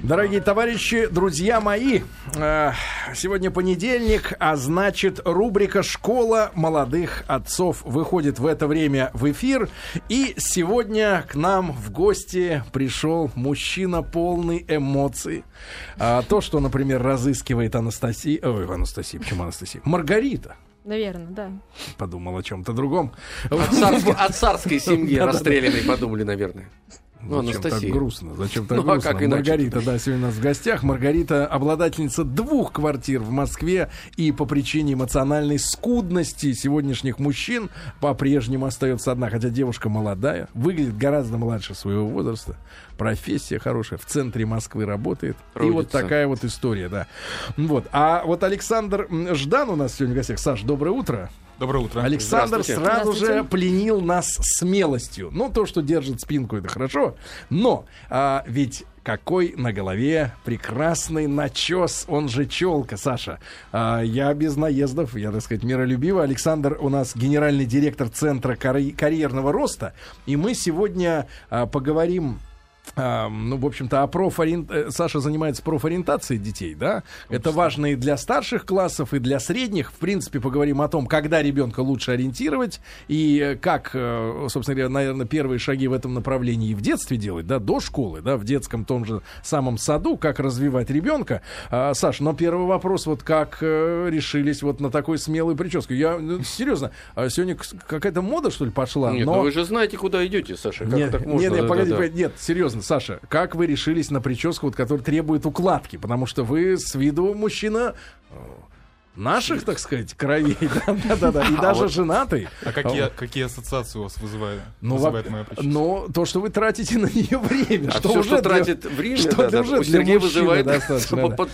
Дорогие товарищи, друзья мои, э, сегодня понедельник, а значит рубрика «Школа молодых отцов» выходит в это время в эфир. И сегодня к нам в гости пришел мужчина полный эмоций. А, то, что, например, разыскивает Анастасия... Ой, Анастасия, почему Анастасия? Маргарита. Наверное, да. Подумал о чем-то другом. От царской, от царской семьи расстрелянной подумали, наверное. Ну, Зачем Анастасия. так грустно? Зачем так ну, грустно? А как Маргарита, да, сегодня у нас в гостях. Маргарита обладательница двух квартир в Москве и по причине эмоциональной скудности сегодняшних мужчин по-прежнему остается одна, хотя девушка молодая, выглядит гораздо младше своего возраста, профессия хорошая, в центре Москвы работает. Трудится. И вот такая вот история, да. Вот. А вот Александр Ждан у нас сегодня в гостях. Саш, доброе утро. Доброе утро. Александр сразу же пленил нас смелостью. Ну, то, что держит спинку, это хорошо. Но а, ведь какой на голове прекрасный начес, он же челка, Саша. А, я без наездов, я, так сказать, миролюбивый. Александр у нас генеральный директор Центра карьерного роста. И мы сегодня а, поговорим ну, в общем-то, а профориент... Э, Саша занимается профориентацией детей, да? Это важно и для старших классов, и для средних. В принципе, поговорим о том, когда ребенка лучше ориентировать, и как, э, собственно говоря, наверное, первые шаги в этом направлении в детстве делать, да, до школы, да, в детском том же самом саду, как развивать ребенка. А, Саш, но первый вопрос, вот как э, решились вот на такой смелый прическу? Я, ну, серьезно, а сегодня какая-то мода, что ли, пошла? Нет, но... ну вы же знаете, куда идете, Саша, как нет, так можно? Нет, нет, погоди, да, погоди, нет, серьезно, Саша, как вы решились на прическу, вот, которая требует укладки? Потому что вы с виду мужчина э, наших, так сказать, кровей, да, да, да, и а даже женатый. А какие, какие ассоциации у вас вызывает, ну, вызывает моя? Ну, то, что вы тратите на нее время, а что все, уже что тратит время, что да, уже у Сергея вызывает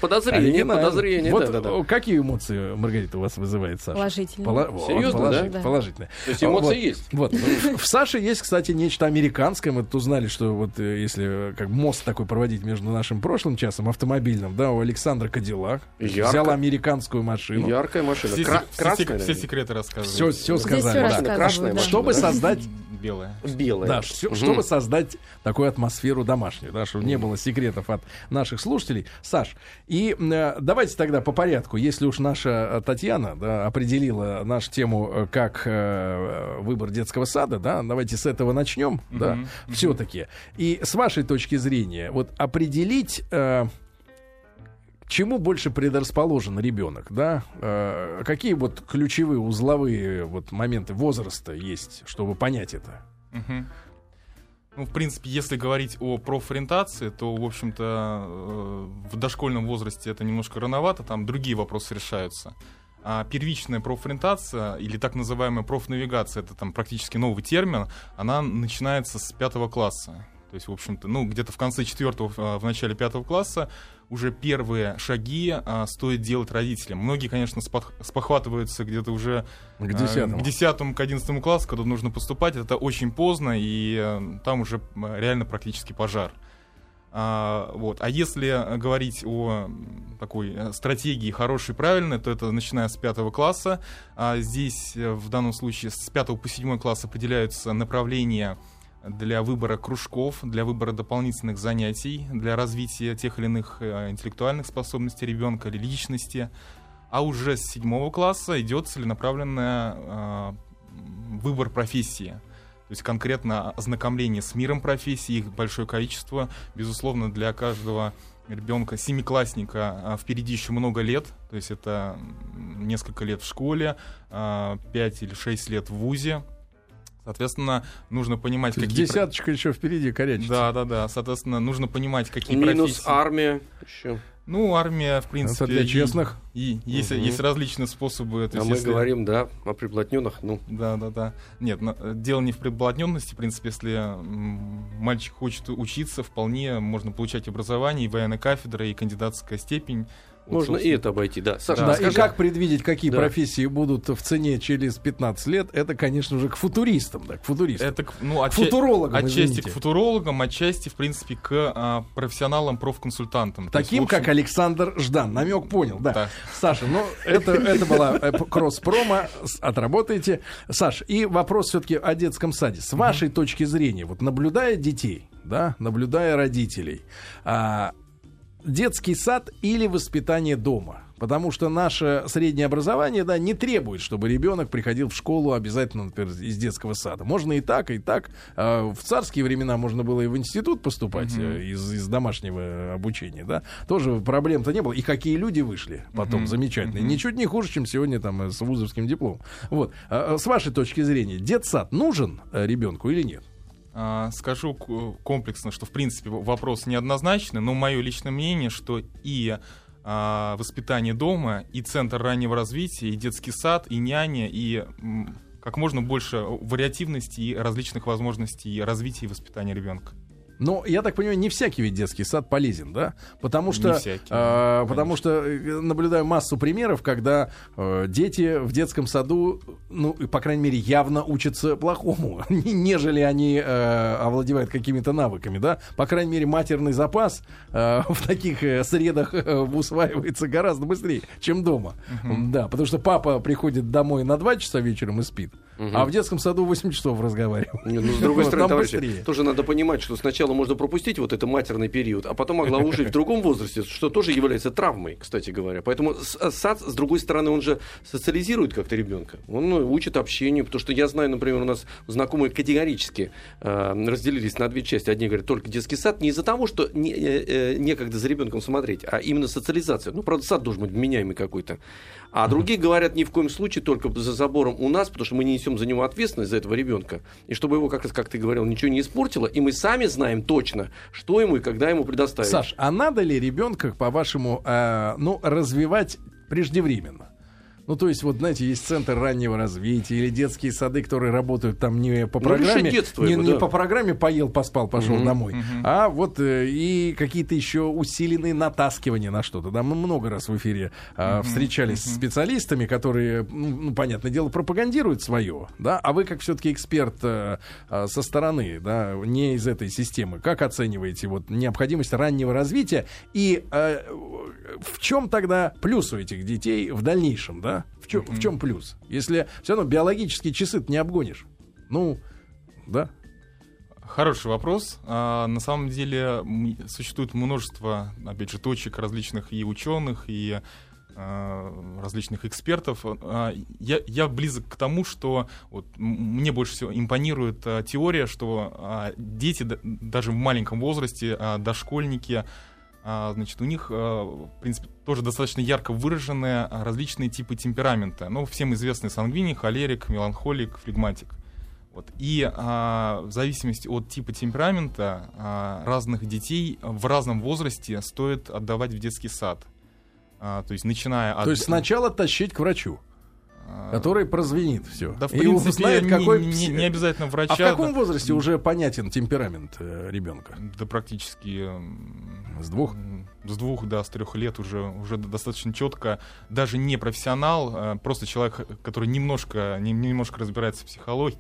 подозрение, а подозрение, вот. Какие эмоции, Маргарита, у вас вызывает Саша? Положительные. Серьезно, да? Положительные. То есть эмоции есть. Вот. В Саше есть, кстати, нечто американское. Мы тут узнали, что вот э, если как мост такой проводить между нашим прошлым часом автомобильным, да, у Александра Кадиллак взял американскую машину. Яркая машина все, Кра- все, красная, все, все секреты рассказывают. Все, все сказали. Все да. Красная да. Чтобы создать белая. Белая. Да, все, угу. чтобы создать такую атмосферу домашнюю, да, чтобы не было секретов от наших слушателей. Саш, и э, давайте тогда по порядку, если уж наша э, Татьяна да, определила нашу тему э, как э, выбор детского сада, да, давайте с этого начнем, угу. да, угу. все-таки. И с вашей точки зрения, вот определить... Э, чему больше предрасположен ребенок, да? Э, какие вот ключевые узловые вот моменты возраста есть, чтобы понять это? Угу. Ну, в принципе, если говорить о профориентации, то, в общем-то, э, в дошкольном возрасте это немножко рановато, там другие вопросы решаются. А первичная профориентация или так называемая профнавигация, это там практически новый термин, она начинается с пятого класса. То есть, в общем-то, ну, где-то в конце четвертого, в начале пятого класса уже первые шаги а, стоит делать родителям. Многие, конечно, спохватываются где-то уже к десятому. А, к десятому, к одиннадцатому классу, когда нужно поступать. Это очень поздно, и а, там уже реально практически пожар. А, вот. а если говорить о такой э, стратегии хорошей, правильной, то это начиная с пятого класса. А здесь э, в данном случае с пятого по седьмой класс определяются направления для выбора кружков, для выбора дополнительных занятий, для развития тех или иных э, интеллектуальных способностей ребенка или личности. А уже с седьмого класса идет целенаправленный э, выбор профессии. То есть конкретно ознакомление с миром профессий, их большое количество. Безусловно, для каждого ребенка, семиклассника, а, впереди еще много лет. То есть это несколько лет в школе, а, пять или шесть лет в ВУЗе. Соответственно, нужно понимать, какие... Десяточка про... еще впереди корячится. Да, да, да. Соответственно, нужно понимать, какие Минус профессии... армия еще. Ну, армия, в принципе... Это для честных. И, и есть, угу. есть различные способы. То а есть, мы если... говорим, да, о приблотненных, ну... Да, да, да. Нет, дело не в приблотненности. В принципе, если мальчик хочет учиться, вполне можно получать образование, и военная кафедра, и кандидатская степень. Можно и это обойти, да. Саша, да. И как предвидеть, какие да. профессии будут в цене через 15 лет, это, конечно же, к футуристам, да, к футуристам. Это, ну, отча... футурологам, Отчасти извините. к футурологам, отчасти, в принципе, к а, профессионалам, профконсультантам. Таким, общем... как Александр Ждан. Намек понял, да. да. Саша, ну, это, это была э, кросс-промо, отработаете. Саш, и вопрос все-таки о детском саде. С вашей точки зрения, вот наблюдая детей, да, наблюдая родителей, а, детский сад или воспитание дома? Потому что наше среднее образование, да, не требует, чтобы ребенок приходил в школу обязательно, например, из детского сада. Можно и так, и так. А в царские времена можно было и в институт поступать mm-hmm. из, из домашнего обучения, да. Тоже проблем-то не было. И какие люди вышли потом mm-hmm. замечательные. Mm-hmm. Ничуть не хуже, чем сегодня там с вузовским дипломом. Вот. А, а с вашей точки зрения, детсад нужен э, ребенку или нет? Скажу комплексно, что в принципе вопрос неоднозначный, но мое личное мнение, что и а, воспитание дома, и центр раннего развития, и детский сад, и няня, и как можно больше вариативности и различных возможностей развития и воспитания ребенка. Но я так понимаю, не всякий ведь детский сад полезен, да? Потому что, не всякий, э, потому что э, наблюдаю массу примеров, когда э, дети в детском саду, ну, по крайней мере, явно учатся плохому, нежели они э, овладевают какими-то навыками, да? По крайней мере, матерный запас э, в таких э, средах э, усваивается гораздо быстрее, чем дома. Uh-huh. Да, потому что папа приходит домой на 2 часа вечером и спит, uh-huh. а в детском саду 8 часов разговаривает. Ну, с другой стороны, товарищи, тоже надо понимать, что сначала можно пропустить вот этот матерный период, а потом могла ужить в другом возрасте, что тоже является травмой, кстати говоря. Поэтому э, сад, с другой стороны, он же социализирует как-то ребенка. Он ну, учит общению, потому что я знаю, например, у нас знакомые категорически э, разделились на две части. Одни говорят, только детский сад не из-за того, что не, э, э некогда за ребенком смотреть, а именно социализация. Ну, правда, сад должен быть меняемый какой-то. А другие говорят, ни в коем случае только за забором у нас, потому что мы не несем за него ответственность за этого ребенка. И чтобы его, как, как ты говорил, ничего не испортило, и мы сами знаем точно, что ему и когда ему предоставить. Саш, а надо ли ребенка, по-вашему, э, ну, развивать преждевременно? Ну, то есть, вот, знаете, есть центр раннего развития или детские сады, которые работают там не по ну, программе, детство не, его, не да. по программе поел, поспал, пошел mm-hmm, домой, mm-hmm. а вот э, и какие-то еще усиленные натаскивания на что-то. Да, мы много раз в эфире э, mm-hmm, встречались mm-hmm. с специалистами, которые, ну, ну, понятное дело, пропагандируют свое, да, а вы как все-таки эксперт э, э, со стороны, да, не из этой системы, как оцениваете вот необходимость раннего развития и э, в чем тогда плюс у этих детей в дальнейшем, да? В чем, mm-hmm. в чем плюс? Если все равно биологические часы ты не обгонишь. Ну, да. Хороший вопрос. А, на самом деле существует множество, опять же, точек различных и ученых, и а, различных экспертов. А, я, я близок к тому, что вот, мне больше всего импонирует теория, что дети даже в маленьком возрасте, дошкольники, значит, у них, а, в принципе, тоже достаточно ярко выраженные различные типы темперамента. Ну, всем известный сангвиник, холерик, меланхолик, флегматик. Вот. И а, в зависимости от типа темперамента а, разных детей в разном возрасте стоит отдавать в детский сад. А, то есть начиная от... То есть сначала тащить к врачу? А, который прозвенит все. Да, в принципе, и узнает, не, какой... не, не обязательно врача. А в каком возрасте уже понятен темперамент э, ребенка? Да практически... С двух? С двух, да, с трех лет уже, уже достаточно четко. Даже не профессионал, а просто человек, который немножко, не, немножко разбирается в психологии.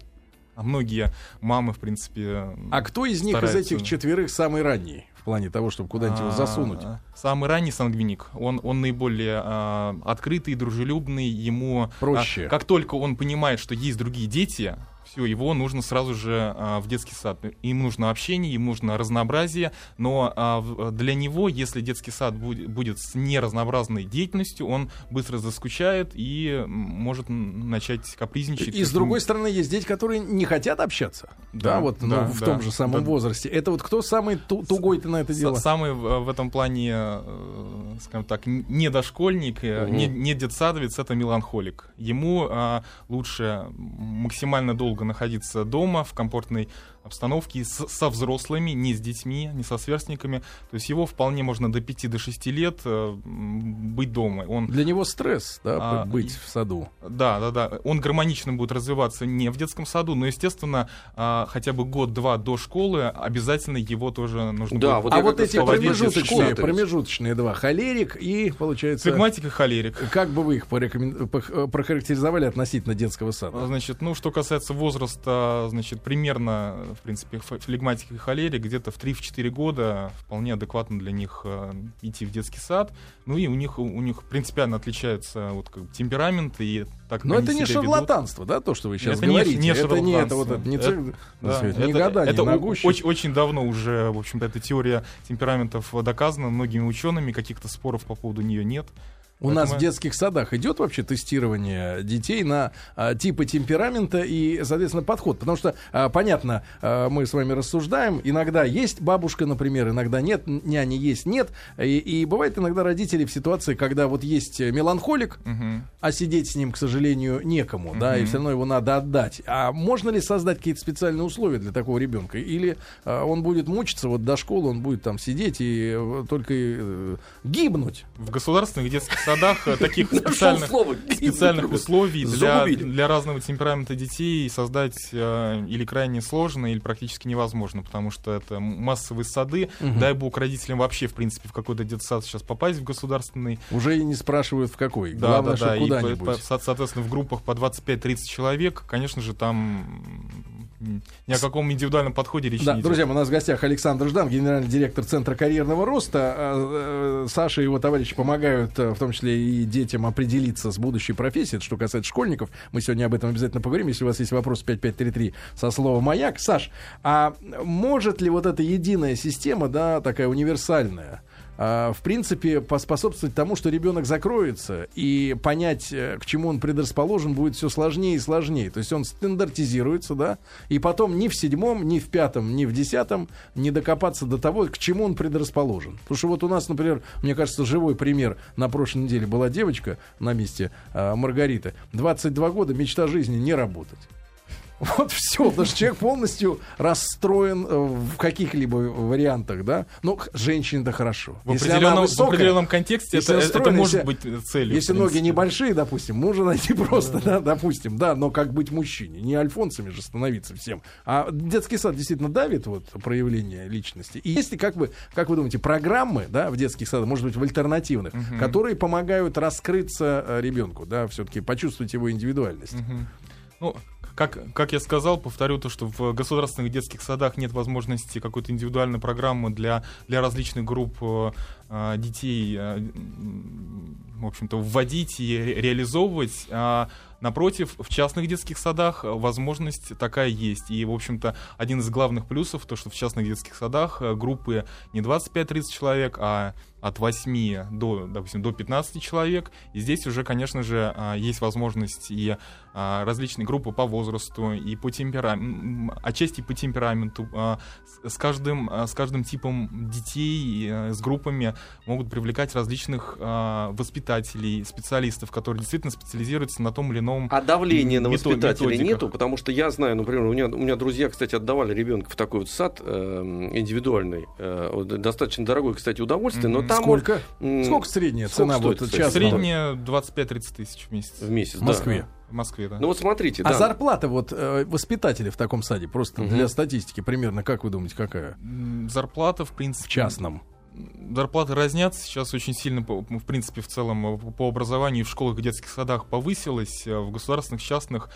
А многие мамы, в принципе... А кто из них из этих четверых самый ранний? Плане того, чтобы куда-нибудь его засунуть? А, самый ранний сангвиник, он, он наиболее а, открытый, дружелюбный, ему... А, Проще. А, как только он понимает, что есть другие дети, все, его нужно сразу же а, в детский сад. Им нужно общение, им нужно разнообразие, но а, для него, если детский сад будет, будет с неразнообразной деятельностью, он быстро заскучает и может начать капризничать. И с другой стороны, есть дети, которые не хотят общаться. Да, да вот да, ну, в да, том же самом возрасте. Это вот кто самый тугой-то на это дело? Самый в этом плане, э, скажем так, не дошкольник, угу. не, не детсадовец, это меланхолик. Ему а, лучше максимально долго долго находиться дома в комфортной обстановке с, со взрослыми, не с детьми, не со сверстниками. То есть его вполне можно до 5 до 6 лет э, быть дома. Он, Для него стресс, да, а, быть в саду. Да, да, да. Он гармонично будет развиваться не в детском саду, но, естественно, а, хотя бы год-два до школы обязательно его тоже нужно да, будет... Вот а вот эти промежуточные, промежуточные два, холерик и, получается... Флегматик и холерик. Как бы вы их порекомен... прохарактеризовали относительно детского сада? Значит, ну, что касается возраста, значит, примерно в принципе, флегматик и холерик, где-то в 3-4 года вполне адекватно для них э, идти в детский сад. Ну и у них, у них принципиально отличаются вот, как, темперамент и так Но это не шарлатанство, ведут. да, то, что вы сейчас это говорите? Не, не это не это вот это не, это, да, это, не года, это не очень, очень давно уже, в общем-то, эта теория темпераментов доказана многими учеными, каких-то споров по поводу нее нет. У нас в детских садах идет вообще тестирование детей на а, типы темперамента и, соответственно, подход. Потому что, а, понятно, а, мы с вами рассуждаем. Иногда есть бабушка, например, иногда нет, няни есть, нет. И, и бывает иногда родители в ситуации, когда вот есть меланхолик, угу. а сидеть с ним, к сожалению, некому, угу. да, и все равно его надо отдать. А можно ли создать какие-то специальные условия для такого ребенка? Или а, он будет мучиться вот до школы, он будет там сидеть и э, только э, гибнуть? В государственных детских садах э, таких специальных, специальных условий для, для разного темперамента детей создать э, или крайне сложно, или практически невозможно, потому что это массовые сады. Угу. Дай бог родителям вообще, в принципе, в какой-то детсад сейчас попасть в государственный. Уже и не спрашивают в какой. Да, Главное, да, да. И, по, по, соответственно, в группах по 25-30 человек, конечно же, там ни о каком индивидуальном подходе речь да, не идет. Друзья, у нас в гостях Александр Ждан, генеральный директор Центра карьерного роста. А, э, Саша и его товарищи помогают, э, в том числе и детям, определиться с будущей профессией. Это что касается школьников. Мы сегодня об этом обязательно поговорим. Если у вас есть вопрос 5533 со словом «Маяк». Саш, а может ли вот эта единая система, да, такая универсальная, а, в принципе, поспособствовать тому, что ребенок закроется, и понять, э, к чему он предрасположен, будет все сложнее и сложнее. То есть он стандартизируется, да, и потом ни в седьмом, ни в пятом, ни в десятом не докопаться до того, к чему он предрасположен. Потому что вот у нас, например, мне кажется, живой пример на прошлой неделе была девочка на месте э, Маргариты. 22 года, мечта жизни не работать. Вот все, потому что человек полностью расстроен э, в каких-либо вариантах, да. Ну, женщине-то хорошо. В определенном, высокая, в определенном контексте это, это может если, быть целью. Если ноги небольшие, допустим, можно найти просто, да, допустим, да, но как быть мужчине? Не альфонсами же становиться всем. А детский сад действительно давит вот проявление личности. И если, как вы, как вы думаете, программы, да, в детских садах, может быть, в альтернативных, угу. которые помогают раскрыться э, ребенку, да, все-таки почувствовать его индивидуальность. Угу. Ну, как, как я сказал, повторю то, что в государственных детских садах нет возможности какой-то индивидуальной программы для, для различных групп э, детей, э, в общем-то, вводить и ре реализовывать. А Напротив, в частных детских садах возможность такая есть. И, в общем-то, один из главных плюсов, то, что в частных детских садах э, группы не 25-30 человек, а от 8 до, допустим, до 15 человек. И здесь уже, конечно же, а, есть возможность и а, различные группы по возрасту, и по темпераменту, отчасти по темпераменту. А, с каждым, с каждым типом детей, с группами могут привлекать различных воспитателей, специалистов, которые действительно специализируются на том или ином А давления на воспитателей методиках. нету? Потому что я знаю, например, у меня, у меня друзья, кстати, отдавали ребенка в такой вот сад э, индивидуальный. Э, достаточно дорогое, кстати, удовольствие, но там... Сколько? Он, Сколько средняя сколько цена? Стоит, вот, частного? Средняя 25-30 тысяч в месяц. В месяц, В Москве. Да. В Москве, да. Ну вот смотрите, а да. зарплата вот э, воспитателя в таком саде, просто угу. для статистики, примерно, как вы думаете, какая? Зарплата, в принципе... В частном зарплаты разнятся. Сейчас очень сильно, в принципе, в целом по образованию в школах и детских садах повысилось. Э, в государственных, частных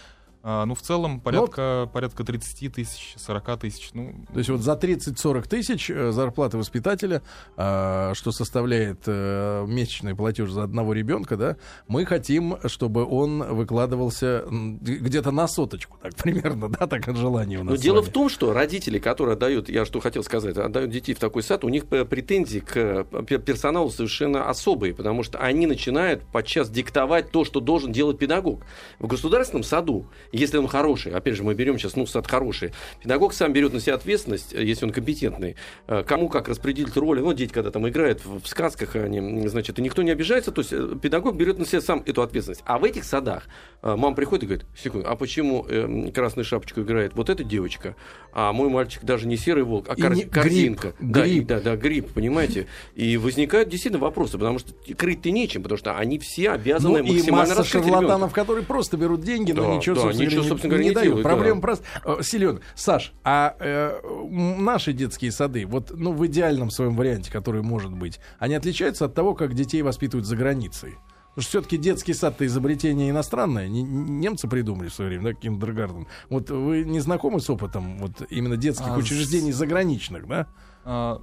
а, ну, в целом, порядка, ну, порядка 30 тысяч, 40 тысяч. Ну. То есть вот за 30-40 тысяч э, зарплаты воспитателя, а, что составляет а, месячный платеж за одного ребенка, да, мы хотим, чтобы он выкладывался где-то на соточку, так примерно, да, так от желания у нас. Но дело в том, что родители, которые отдают, я что хотел сказать, отдают детей в такой сад, у них претензии к персоналу совершенно особые, потому что они начинают подчас диктовать то, что должен делать педагог. В государственном саду если он хороший, опять же, мы берем сейчас, ну, сад хороший, педагог сам берет на себя ответственность, э, если он компетентный, э, кому как распределить роли, ну, дети, когда там играют в, сказках, они, значит, и никто не обижается, то есть э, педагог берет на себя сам эту ответственность. А в этих садах мама приходит и говорит, секунду, а почему красную шапочку играет вот эта девочка, а мой мальчик даже не серый волк, а кор- не, корзинка. Гриб, да, гриб. Да, да, гриб, понимаете? И возникают действительно вопросы, потому что крыть-то нечем, потому что они все обязаны ну, максимально и масса шарлатанов, ребенка. которые просто берут деньги, да, но ничего, да, ничего, собственно говоря, не, не дают. Делают, Проблема да. просто... Э, Силен, Саш, а э, наши детские сады, вот ну, в идеальном своем варианте, который может быть, они отличаются от того, как детей воспитывают за границей? Потому что все-таки детский сад-то изобретение иностранное. немцы придумали в свое время, да, киндергарден. Вот вы не знакомы с опытом вот именно детских а учреждений с... заграничных, да? А,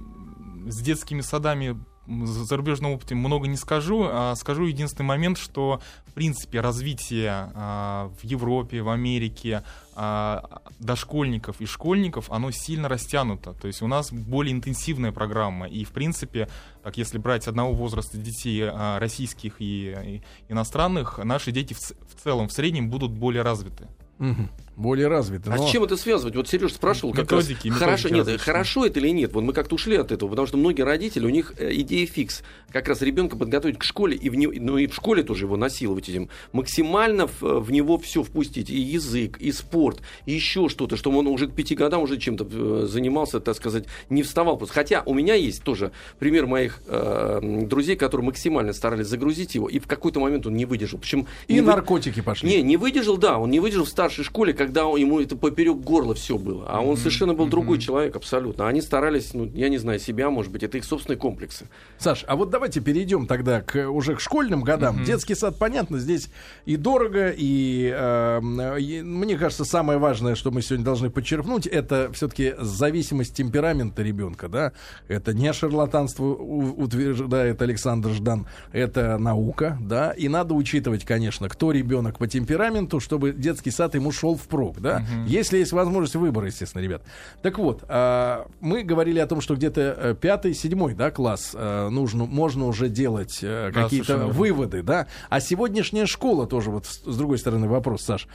с детскими садами зарубежном опыте много не скажу, а скажу единственный момент, что в принципе развитие а, в Европе, в Америке а, дошкольников и школьников, оно сильно растянуто. То есть у нас более интенсивная программа. И в принципе, так если брать одного возраста детей российских и, иностранных, наши дети в, целом, в среднем будут более развиты. Более развиты. А но... с чем это связывать? Вот Сереж спрашивал, как методики, раз, хорошо, нет, хорошо это или нет? Вот мы как-то ушли от этого, потому что многие родители, у них э, идея фикс, как раз ребенка подготовить к школе, и в не, ну и в школе тоже его насиловать этим, максимально в, в него все впустить, и язык, и спорт, и еще что-то, чтобы он уже к пяти годам уже чем-то э, занимался, так сказать, не вставал. Хотя у меня есть тоже пример моих э, друзей, которые максимально старались загрузить его, и в какой-то момент он не выдержал. Причем и не наркотики вы... пошли. Не, не выдержал, да, он не выдержал в старшей школе, как когда ему это поперек горла все было. А он mm-hmm. совершенно был mm-hmm. другой человек, абсолютно. Они старались, ну, я не знаю, себя, может быть, это их собственные комплексы. Саш, а вот давайте перейдем тогда к, уже к школьным годам. Mm-hmm. Детский сад, понятно, здесь и дорого, и, э, и мне кажется, самое важное, что мы сегодня должны подчеркнуть, это все-таки зависимость темперамента ребенка, да. Это не шарлатанство утверждает Александр Ждан, это наука, да. И надо учитывать, конечно, кто ребенок по темпераменту, чтобы детский сад ему шел впрок, да, угу. если есть возможность выбора, естественно, ребят. Так вот, а, мы говорили о том, что где-то э, пятый, седьмой, да, класс э, нужно, можно уже делать э, да, какие-то выводы, да. А сегодняшняя школа тоже вот с другой стороны вопрос, Саш,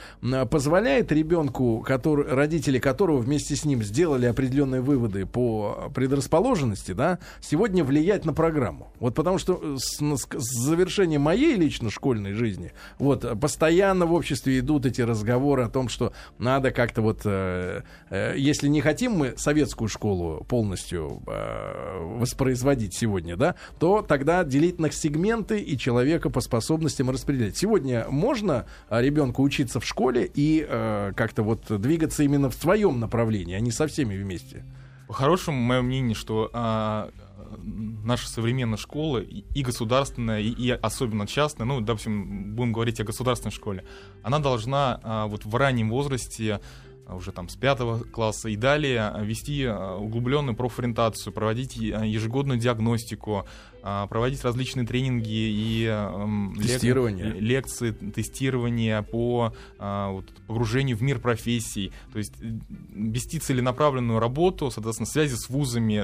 позволяет ребенку, который, родители которого вместе с ним сделали определенные выводы по предрасположенности, да, сегодня влиять на программу. Вот потому что с, с завершением моей лично школьной жизни, вот постоянно в обществе идут эти разговоры о том, что надо как-то вот, э, э, если не хотим мы советскую школу полностью э, воспроизводить сегодня, да, то тогда делить на сегменты и человека по способностям распределять. Сегодня можно э, ребенку учиться в школе и э, как-то вот двигаться именно в своем направлении, а не со всеми вместе. По-хорошему, мое мнение, что а, наша современная школа, и государственная, и, и особенно частная, ну, допустим, будем говорить о государственной школе, она должна а, вот в раннем возрасте а, уже там с пятого класса и далее вести углубленную профориентацию, проводить ежегодную диагностику, а, проводить различные тренинги и тестирование. Лек, лекции, тестирования по а, вот, погружению в мир профессий, то есть э, вести целенаправленную работу, соответственно, связи с вузами,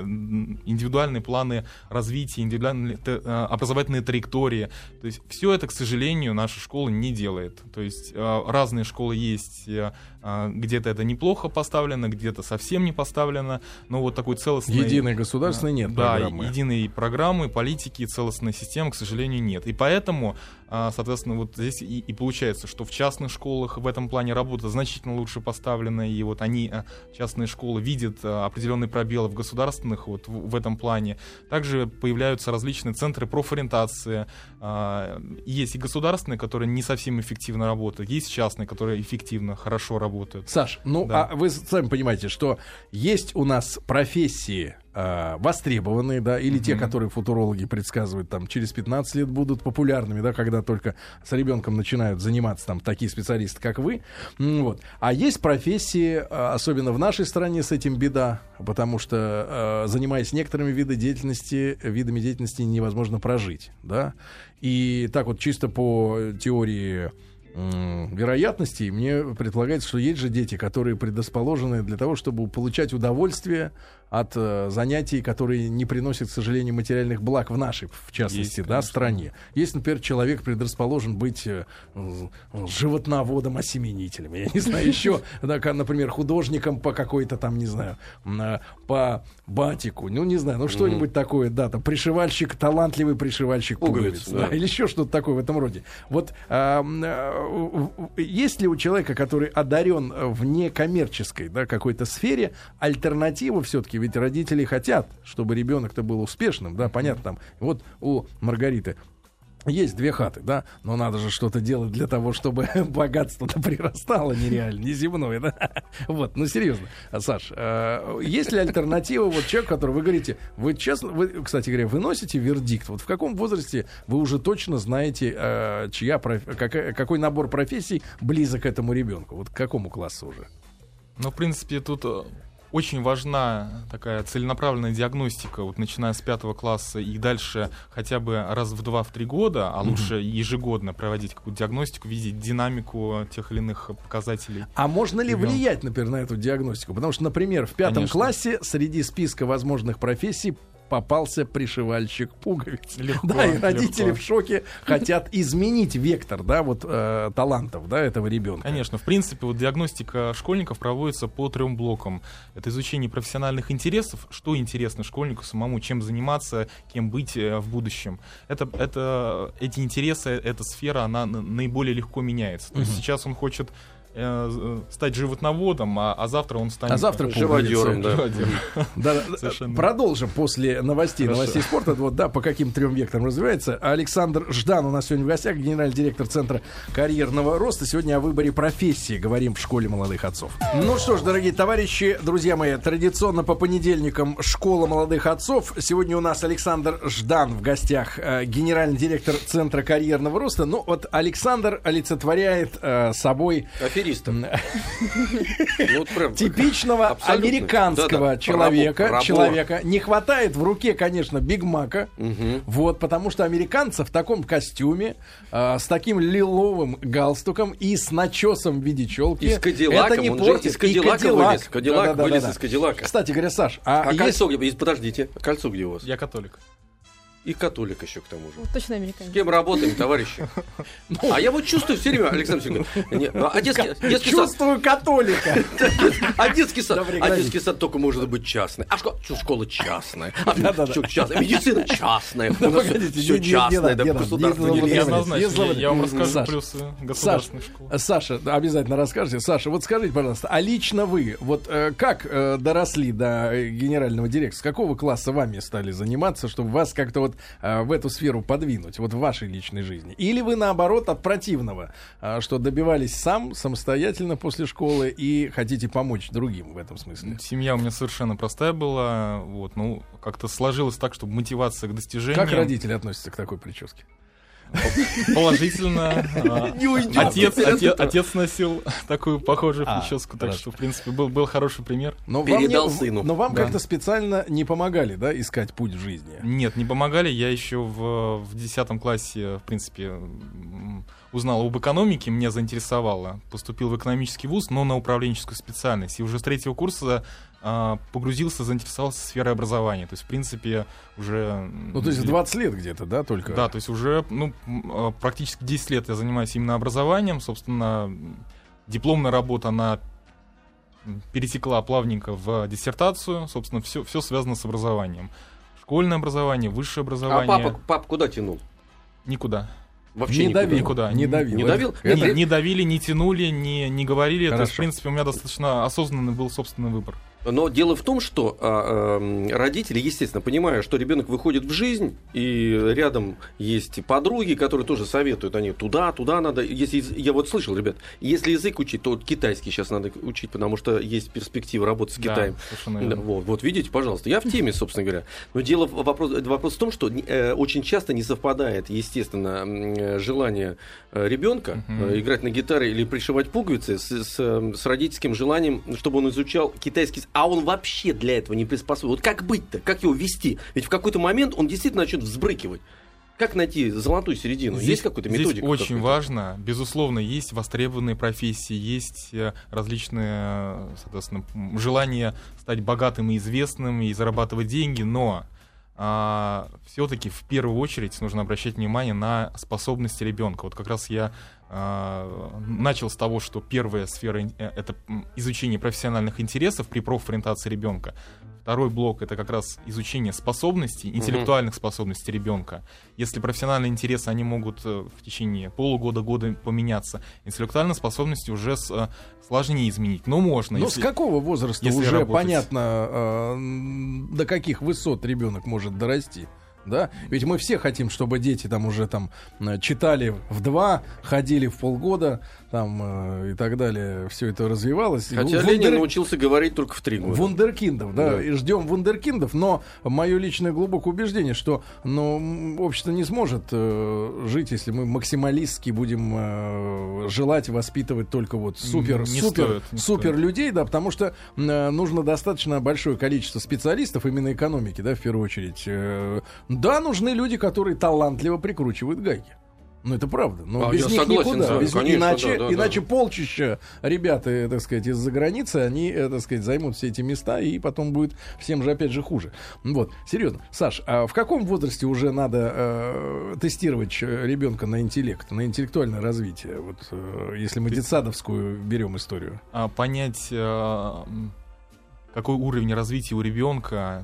индивидуальные планы развития, индивидуальные а, образовательные траектории. То есть все это, к сожалению, наша школа не делает. То есть разные школы есть, э, где-то это неплохо поставлено, где-то совсем не поставлено, но вот такой целостной... Единой государственной нет да, программы. единой программы, политики целостной системы, к сожалению, нет. И поэтому, а, соответственно, вот здесь и, и получается, что в частных школах в этом плане работа значительно лучше поставлена, и вот они, а, частные школы, видят а, определенные пробелы в государственных вот в, в этом плане. Также появляются различные центры профориентации. Есть и государственные, которые не совсем эффективно работают, есть частные, которые эффективно, хорошо работают. Саш, ну да. а вы сами понимаете, что есть у нас профессии, э, востребованные, да, или mm-hmm. те, которые футурологи предсказывают, там, через 15 лет будут популярными, да, когда только с ребенком начинают заниматься там такие специалисты, как вы. Вот. А есть профессии, э, особенно в нашей стране с этим беда, потому что, э, занимаясь некоторыми видами деятельности, видами деятельности невозможно прожить, да. И так вот чисто по теории вероятностей, мне предполагается, что есть же дети, которые предрасположены для того, чтобы получать удовольствие от э, занятий, которые не приносят, к сожалению, материальных благ в нашей, в частности, есть, да, стране. Есть, например, человек предрасположен быть э, животноводом, осеменителем, я не знаю, еще, например, художником по какой-то там, не знаю, э, по батику, ну, не знаю, ну, что-нибудь такое, да, там, пришивальщик, талантливый пришивальщик пуговиц, да, или еще что-то такое в этом роде. Вот а, есть ли у человека, который одарен в некоммерческой, да, какой-то сфере, альтернатива все-таки ведь родители хотят, чтобы ребенок-то был успешным, да, понятно, там, вот у Маргариты есть две хаты, да, но надо же что-то делать для того, чтобы богатство-то прирастало нереально, не земное, да. Вот, ну серьезно, Саш, э, есть ли альтернатива вот человек, который вы говорите, вы честно, вы, кстати говоря, вы носите вердикт, вот в каком возрасте вы уже точно знаете, э, чья, как, какой набор профессий близок этому ребенку, вот к какому классу уже? Ну, в принципе, тут э, очень важна такая целенаправленная диагностика, вот начиная с пятого класса и дальше хотя бы раз в два, в три года, а лучше mm-hmm. ежегодно проводить какую-то диагностику, видеть динамику тех или иных показателей. А можно ли влиять, например, на эту диагностику? Потому что, например, в пятом Конечно. классе среди списка возможных профессий попался пришивальщик пуговиц. Легко, да, и родители легко. в шоке хотят изменить вектор, да, вот э, талантов, да, этого ребенка. Конечно, в принципе, вот диагностика школьников проводится по трем блокам. Это изучение профессиональных интересов, что интересно школьнику самому, чем заниматься, кем быть э, в будущем. Это, это, эти интересы, эта сфера, она наиболее легко меняется. То есть сейчас он хочет Э, стать животноводом, а, а завтра он станет а завтра живодером. Да. Да, продолжим после новостей, Хорошо. новостей спорта. Вот, да, по каким трем векторам развивается. Александр Ждан у нас сегодня в гостях, генеральный директор Центра карьерного роста. Сегодня о выборе профессии говорим в школе молодых отцов. Ну что ж, дорогие товарищи, друзья мои, традиционно по понедельникам школа молодых отцов. Сегодня у нас Александр Ждан в гостях, э, генеральный директор Центра карьерного роста. Ну вот Александр олицетворяет э, собой аферистом. Ну, Типичного американского человека. Человека. Не хватает в руке, конечно, Биг Мака. Вот, потому что американцы в таком костюме, а, с таким лиловым галстуком и с начесом в виде челки. И с Кадиллаком. Это не портит. Из Кадиллака вылез. Кадиллак вылез из Кадиллака. Кстати говоря, Саш, а, а кольцо где? Подождите, кольцо где у вас? Я католик. И католик еще к тому же. точно американец. С кем работаем, товарищи? Ну, а я вот чувствую все время, Александр Сергеевич, ну, а детский, чувствую католика. А детский сад, а детский сад только может быть частный. А школа, школа частная. А частная? Медицина частная. У нас все частное, да, государственное. Я вам расскажу плюсы государственной школы. Саша, обязательно расскажете. Саша, вот скажите, пожалуйста, а лично вы, вот э, как э, доросли до генерального директора? С какого класса вами стали заниматься, чтобы вас как-то вот вот э, в эту сферу подвинуть, вот в вашей личной жизни? Или вы наоборот от противного, э, что добивались сам, самостоятельно после школы и хотите помочь другим в этом смысле? Семья у меня совершенно простая была, вот, ну, как-то сложилось так, чтобы мотивация к достижению... Как родители относятся к такой прическе? Положительно. А, отец, отец, отец носил такую похожую а, прическу, так что, в принципе, был, был хороший пример. Но Передал вам не, сыну. Но вам да. как-то специально не помогали, да, искать путь в жизни? Нет, не помогали. Я еще в, в 10 классе, в принципе, узнал об экономике, меня заинтересовало. Поступил в экономический вуз, но на управленческую специальность. И уже с третьего курса погрузился, заинтересовался сферой образования. То есть, в принципе, уже... Ну, то есть 20 лет где-то, да, только? Да, то есть уже ну, а, практически 10 лет я занимаюсь именно образованием. Собственно, дипломная работа, она перетекла плавненько в диссертацию. Собственно, все, все связано с образованием. Школьное образование, высшее образование. А папа, папа куда тянул? Никуда. Вообще не давил. Никуда. Не давил. Не, давил? Это... Не, не давили, не тянули, не, не говорили. Хорошо. То есть, в принципе, у меня достаточно осознанный был собственный выбор. Но дело в том, что а, а, родители, естественно, понимая, что ребенок выходит в жизнь, и рядом есть подруги, которые тоже советуют, они туда, туда надо. Если я вот слышал, ребят, если язык учить, то китайский сейчас надо учить, потому что есть перспектива работы с Китаем. Да, вот, вот видите, пожалуйста, я в теме, собственно говоря. Но дело вопрос, вопрос в том, что э, очень часто не совпадает, естественно, желание э, ребенка угу. играть на гитаре или пришивать пуговицы с, с, с родительским желанием, чтобы он изучал китайский а он вообще для этого не приспособлен. Вот как быть-то? Как его вести? Ведь в какой-то момент он действительно начнет взбрыкивать. Как найти золотую середину? Здесь, есть какой-то методика? Здесь очень важно. Безусловно, есть востребованные профессии, есть э, различные, соответственно, желания стать богатым и известным и зарабатывать деньги, но а, все-таки в первую очередь нужно обращать внимание на способности ребенка. Вот как раз я начал с того, что первая сфера э, это изучение профессиональных интересов при профориентации ребенка. Второй блок это как раз изучение способностей, интеллектуальных способностей ребенка. Если профессиональные интересы, они могут э, в течение полугода, года поменяться. Интеллектуальные способности уже с, э, сложнее изменить. Но можно. Но если, с какого возраста уже работать... понятно, э, до каких высот ребенок может дорасти? Да? Ведь мы все хотим, чтобы дети там уже там э, читали в два, ходили в полгода, там э, и так далее. Все это развивалось. Хотя Вундер... Ленин научился говорить только в три года. Вундеркиндов, да, да. и ждем вундеркиндов, но мое личное глубокое убеждение, что ну, общество не сможет э, жить, если мы максималистски будем э, желать воспитывать только вот супер, не супер, стоит, супер стоит. людей, да, потому что э, нужно достаточно большое количество специалистов именно экономики, да, в первую очередь. Э, да, нужны люди, которые талантливо прикручивают гайки. Ну, это правда. Но а, без них согласен, никуда. без... Конечно, иначе да, да, иначе да. полчища ребята, э, так сказать, из-за границы, они, э, так сказать, займут все эти места, и потом будет всем же опять же хуже. Вот, серьезно. Саш, а в каком возрасте уже надо э, тестировать ребенка на интеллект, на интеллектуальное развитие? Вот, э, если мы детсадовскую берем историю. А, понять... Э, какой уровень развития у ребенка,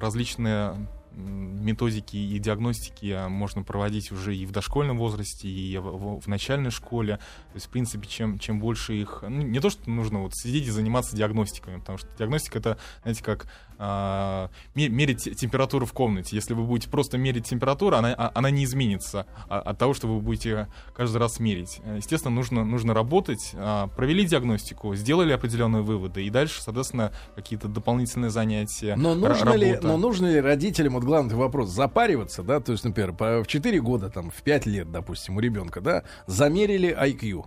различные методики и диагностики а, можно проводить уже и в дошкольном возрасте, и в, в начальной школе. То есть, в принципе, чем, чем больше их... Ну, не то, что нужно вот сидеть и заниматься диагностиками, потому что диагностика — это, знаете, как а, мерить температуру в комнате. Если вы будете просто мерить температуру, она, а, она не изменится от того, что вы будете каждый раз мерить. Естественно, нужно, нужно работать. Провели диагностику, сделали определенные выводы, и дальше, соответственно, какие-то дополнительные занятия, но нужно Ли, но нужно ли родителям вот главный вопрос, запариваться, да, то есть, например, в 4 года, там, в 5 лет, допустим, у ребенка, да, замерили IQ.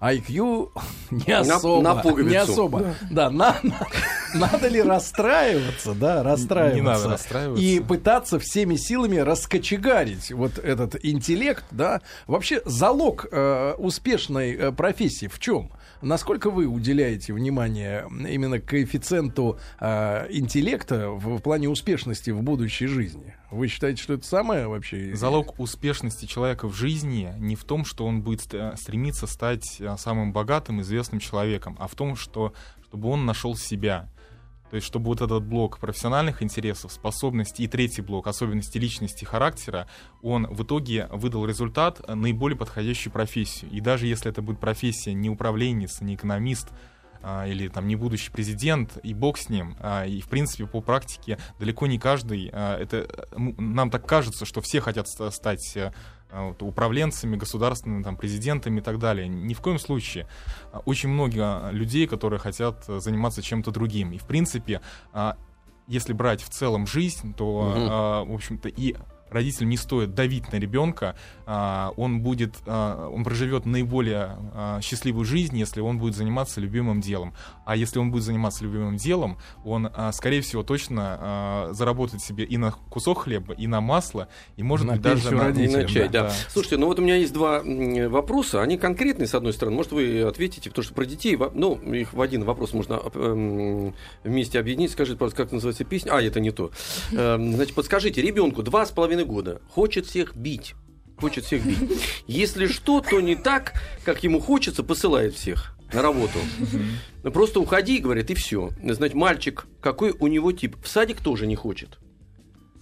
IQ не особо. На, на не особо. Да, да на, на, надо ли расстраиваться, да, расстраиваться. Не надо расстраиваться. И пытаться всеми силами раскочегарить вот этот интеллект, да. Вообще залог э, успешной э, профессии в чем? Насколько вы уделяете внимание именно коэффициенту э, интеллекта в, в плане успешности в будущей жизни? Вы считаете, что это самое вообще? Залог успешности человека в жизни не в том, что он будет стремиться стать э, самым богатым, известным человеком, а в том, что чтобы он нашел себя. То есть, чтобы вот этот блок профессиональных интересов, способностей и третий блок особенностей личности, характера, он в итоге выдал результат э, наиболее подходящую профессию. И даже если это будет профессия не управленец, не экономист, а, или там не будущий президент, и бог с ним. А, и, в принципе, по практике далеко не каждый, а, это, нам так кажется, что все хотят стать а, вот, управленцами государственными, там, президентами и так далее. Ни в коем случае. А, очень много людей, которые хотят заниматься чем-то другим. И, в принципе, а, если брать в целом жизнь, то, угу. в общем-то, и родителям не стоит давить на ребенка, а, он будет, а, он проживет наиболее а, счастливую жизнь, если он будет заниматься любимым делом. А если он будет заниматься любимым делом, он, скорее всего, точно заработает себе и на кусок хлеба, и на масло, и, может на быть, даже на, на чай. Да. Да. Слушайте, ну вот у меня есть два вопроса, они конкретные, с одной стороны, может, вы ответите, потому что про детей, ну, их в один вопрос можно эм, вместе объединить. Скажите, пожалуйста, как называется песня? А, это не то. Эм, значит, подскажите, ребенку два с половиной половиной года хочет всех бить. Хочет всех бить. Если что, то не так, как ему хочется, посылает всех на работу. Просто уходи, говорит, и все. Значит, мальчик, какой у него тип? В садик тоже не хочет.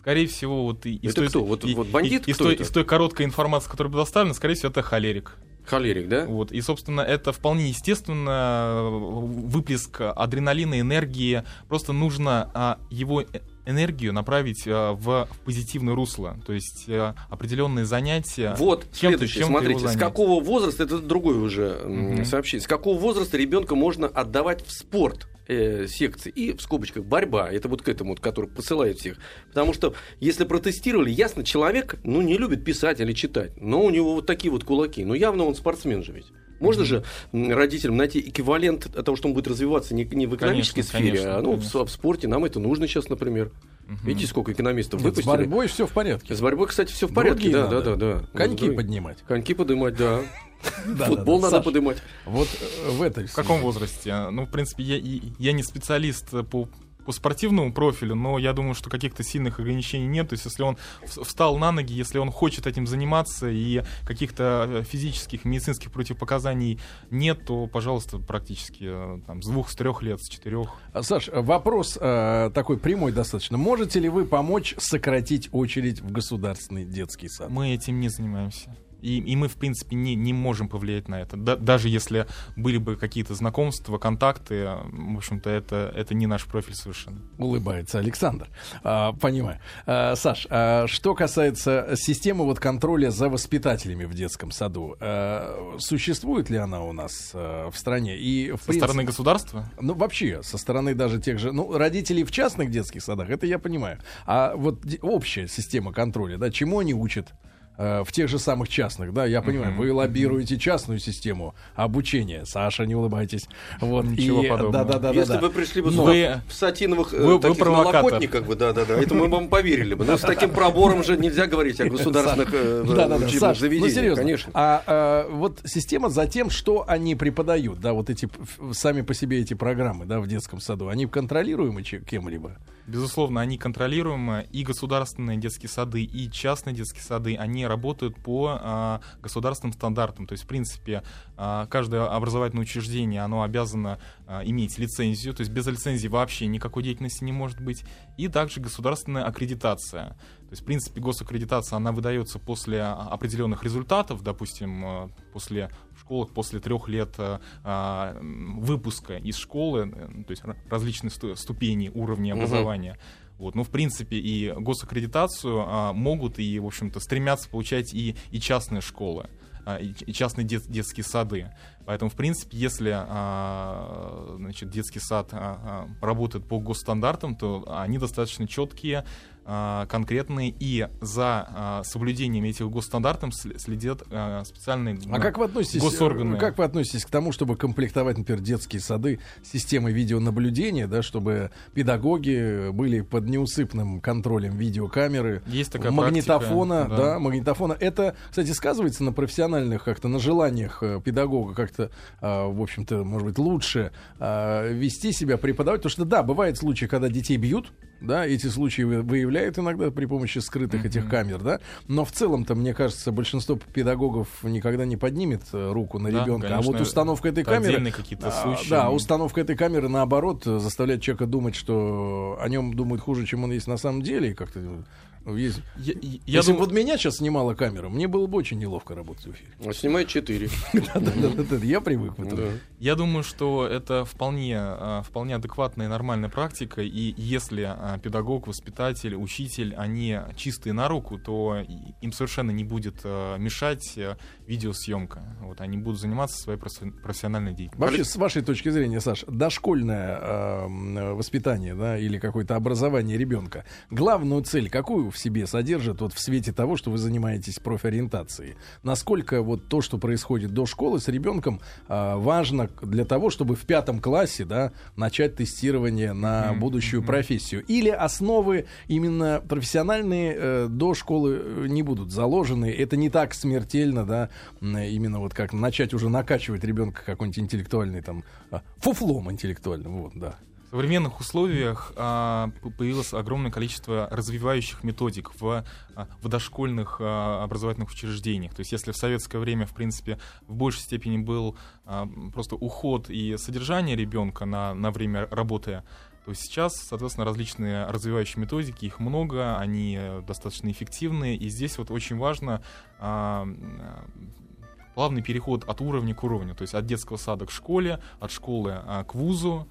Скорее всего, вот и, это той, кто? Вот, и, вот бандит? И, кто и, это? из той короткой информации, которая была доставлена, скорее всего, это холерик. Холерик, да? Вот. И, собственно, это вполне естественно выплеск адреналина, энергии. Просто нужно а, его энергию направить э, в, в позитивное русло, то есть э, определенные занятия. Вот, следующее, смотрите, с какого возраста, это другое уже mm-hmm. сообщение, с какого возраста ребенка можно отдавать в спорт? э, секции и в скобочках борьба. Это вот к этому, вот, который посылает всех. Потому что если протестировали, ясно, человек ну, не любит писать или читать, но у него вот такие вот кулаки. Ну явно он спортсмен же ведь. Можно же родителям найти эквивалент того, что он будет развиваться не, не в экономической конечно, сфере, конечно, а ну, конечно. В, в спорте. Нам это нужно сейчас, например. Угу. Видите, сколько экономистов Нет, выпустили. С борьбой все в порядке. С борьбой, кстати, все в порядке. да, да, да, да. Коньки Другой. поднимать. Коньки поднимать, да. Футбол надо поднимать. Вот э, в этой. В каком возрасте? Ну, в принципе, я, я не специалист по по спортивному профилю, но я думаю, что каких-то сильных ограничений нет. То есть, если он встал на ноги, если он хочет этим заниматься и каких-то э, физических, медицинских противопоказаний нет, то, пожалуйста, практически э, там, с двух, с трех лет, с четырех. А, Саш, вопрос э, такой прямой достаточно. Можете ли вы помочь сократить очередь в государственный детский сад? Мы этим не занимаемся. И, и мы, в принципе, не, не можем повлиять на это. Да, даже если были бы какие-то знакомства, контакты, в общем-то, это, это не наш профиль совершенно. Улыбается Александр. А, понимаю. А, Саш, а что касается системы вот контроля за воспитателями в детском саду, а, существует ли она у нас а, в стране? И, в со принципе, стороны государства? Ну, вообще, со стороны даже тех же... Ну, родителей в частных детских садах, это я понимаю. А вот общая система контроля, да, чему они учат? Э, в тех же самых частных, да, я понимаю, вы лоббируете частную систему обучения. Саша, не улыбайтесь. Вот, Ничего и, подобного. Да, да, да, Если да, вы пришли бы Но... в сатиновых вы, э, таких вы налокотниках, бы, да, да, да, это мы вам поверили бы. Но с таким пробором же нельзя говорить о государственных э, да, да, учебных заведениях, ну, серьезно. конечно. А, а вот система за тем, что они преподают, да, вот эти сами по себе эти программы, да, в детском саду, они контролируемы кем-либо? Безусловно, они контролируемы, и государственные детские сады, и частные детские сады, они работают по а, государственным стандартам. То есть, в принципе, а, каждое образовательное учреждение, оно обязано а, иметь лицензию, то есть без лицензии вообще никакой деятельности не может быть, и также государственная аккредитация. То есть, в принципе, госаккредитация, она выдается после определенных результатов, допустим, а, после школах, после трех лет а, выпуска из школы, э, то есть различные ступени уровня образования. Угу. Вот, ну, в принципе, и госаккредитацию а, могут и, в общем-то, стремятся получать и, и частные школы. А, и частные дет, детские сады. Поэтому, в принципе, если а, значит, детский сад а, работает по госстандартам, то они достаточно четкие, а, конкретные, и за а, соблюдением этих госстандартов следят а, специальные а как вы относитесь, госорганы. Как вы относитесь к тому, чтобы комплектовать, например, детские сады системой видеонаблюдения, да, чтобы педагоги были под неусыпным контролем видеокамеры, Есть такая магнитофона, практика, да. да, магнитофона. Это, кстати, сказывается на профессиональных как-то, на желаниях э, педагога как-то, в общем-то, может быть, лучше вести себя, преподавать, потому что, да, бывают случаи, когда детей бьют, да, эти случаи выявляют иногда при помощи скрытых mm-hmm. этих камер, да, но в целом-то, мне кажется, большинство педагогов никогда не поднимет э, руку на да, ребенка, конечно, а вот установка этой камеры, какие-то а, случаи. да, установка этой камеры наоборот заставляет человека думать, что о нем думают хуже, чем он есть на самом деле, и как-то есть... Я, я Если думаю... вот меня сейчас снимала камера, мне было бы очень неловко работать в эфире. А снимает 4. Я привык. Я думаю, что это вполне, а, вполне адекватная и нормальная практика. И если а, педагог, воспитатель, учитель, они чистые на руку, то им совершенно не будет а, мешать видеосъемка. Вот они будут заниматься своей профессиональной деятельностью. Вообще, с вашей точки зрения, Саш, дошкольное воспитание да, или какое-то образование ребенка, главную цель какую в себе содержит вот в свете того, что вы занимаетесь профориентацией? Насколько вот то, что происходит до школы с ребенком, э, важно для того, чтобы в пятом классе да, начать тестирование на mm-hmm. будущую mm-hmm. профессию? Или основы именно профессиональные э, до школы э, не будут заложены? Это не так смертельно, да, именно вот как начать уже накачивать ребенка какой-нибудь интеллектуальный там а, фуфлом интеллектуальным, вот, да. В современных условиях а, появилось огромное количество развивающих методик в, а, в дошкольных а, образовательных учреждениях. То есть если в советское время, в принципе, в большей степени был а, просто уход и содержание ребенка на, на время работы, то сейчас, соответственно, различные развивающие методики, их много, они достаточно эффективные, и здесь вот очень важно а, плавный переход от уровня к уровню, то есть от детского сада к школе, от школы а, к вузу,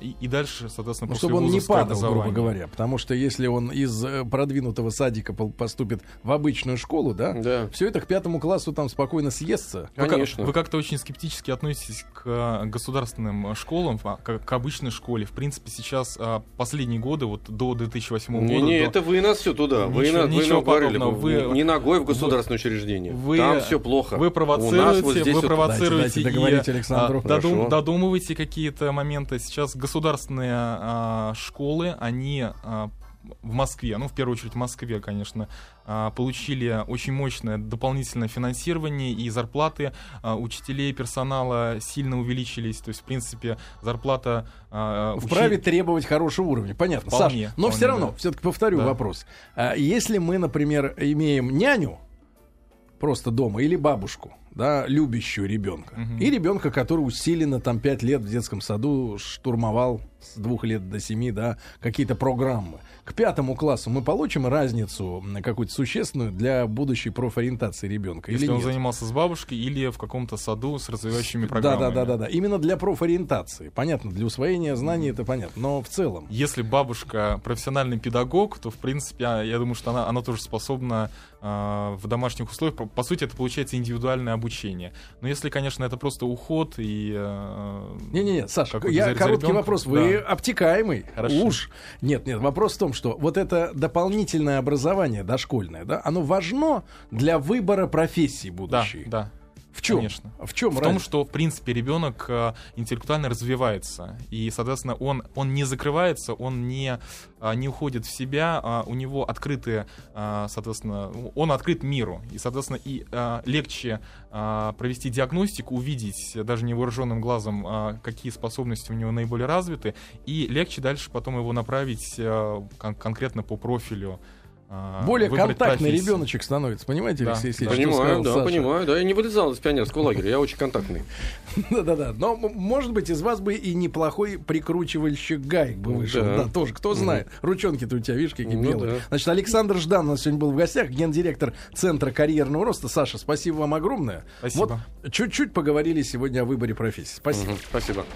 и, и дальше, соответственно, ну, чтобы он не падал, грубо говоря. Потому что если он из э, продвинутого садика поступит в обычную школу, да, да. все это к пятому классу там спокойно съестся. Конечно. Вы, вы как-то очень скептически относитесь к э, государственным школам, а, к, обычной школе. В принципе, сейчас а, последние годы, вот до 2008 года... Не, не, до... это вы нас все туда. Вы, ничего, на, вы ничего подобного. Вы, не ногой в государственное вы, учреждение. Вы, Там все плохо. Вы провоцируете, вот вы провоцируете дайте, дайте и Александру. А, додум, додумываете какие-то моменты. Сейчас государственные а, школы, они а, в Москве, ну, в первую очередь в Москве, конечно, а, получили очень мощное дополнительное финансирование, и зарплаты а, учителей, персонала сильно увеличились. То есть, в принципе, зарплата... А, Вправе учи... требовать хорошего уровня. Понятно, вполне, Саш, но вполне, все равно, да. все-таки повторю да. вопрос. Если мы, например, имеем няню, просто дома или бабушку, да, любящего ребенка, и ребенка, который усиленно там пять лет в детском саду штурмовал с двух лет до семи, да, какие-то программы. К пятому классу мы получим разницу какую-то существенную для будущей профориентации ребенка. Если или он нет? занимался с бабушкой или в каком-то саду с развивающими программами. Да, да, да, да, да. Именно для профориентации. Понятно, для усвоения знаний это понятно. Но в целом. Если бабушка профессиональный педагог, то в принципе, а, я думаю, что она, она тоже способна э, в домашних условиях. По, по сути, это получается индивидуальное обучение. Но если, конечно, это просто уход и. Э, Не-не-не, Саша, какой-то я короткий ребенком, вопрос. Вы да. обтекаемый. Хорошо. Уж. Нет, нет, вопрос в том, что вот это дополнительное образование дошкольное, да, оно важно для выбора профессии Да, будущей. да. В чем? Конечно. В чем В том, что, в принципе, ребенок э, интеллектуально развивается. И, соответственно, он, он не закрывается, он не, а, не уходит в себя, а у него открытые, а, соответственно, он открыт миру. И, соответственно, и а, легче а, провести диагностику, увидеть даже невооруженным глазом, а, какие способности у него наиболее развиты, и легче дальше потом его направить а, кон- конкретно по профилю. А, Более контактный профессию. ребеночек становится, понимаете, Да, Алексей. Алексеевич? Понимаю, сказал да, Саша? понимаю. Да, я не вылезал из пионерского лагеря, я очень контактный. Да-да-да. Но, может быть, из вас бы и неплохой прикручивальщик гаек бы вышел. Да. Тоже, кто знает. Ручонки-то у тебя, видишь, какие Ну белые. Значит, Александр Ждан у нас сегодня был в гостях, гендиректор Центра карьерного роста. Саша, спасибо вам огромное. Спасибо. Вот чуть-чуть поговорили сегодня о выборе профессии. Спасибо. Спасибо.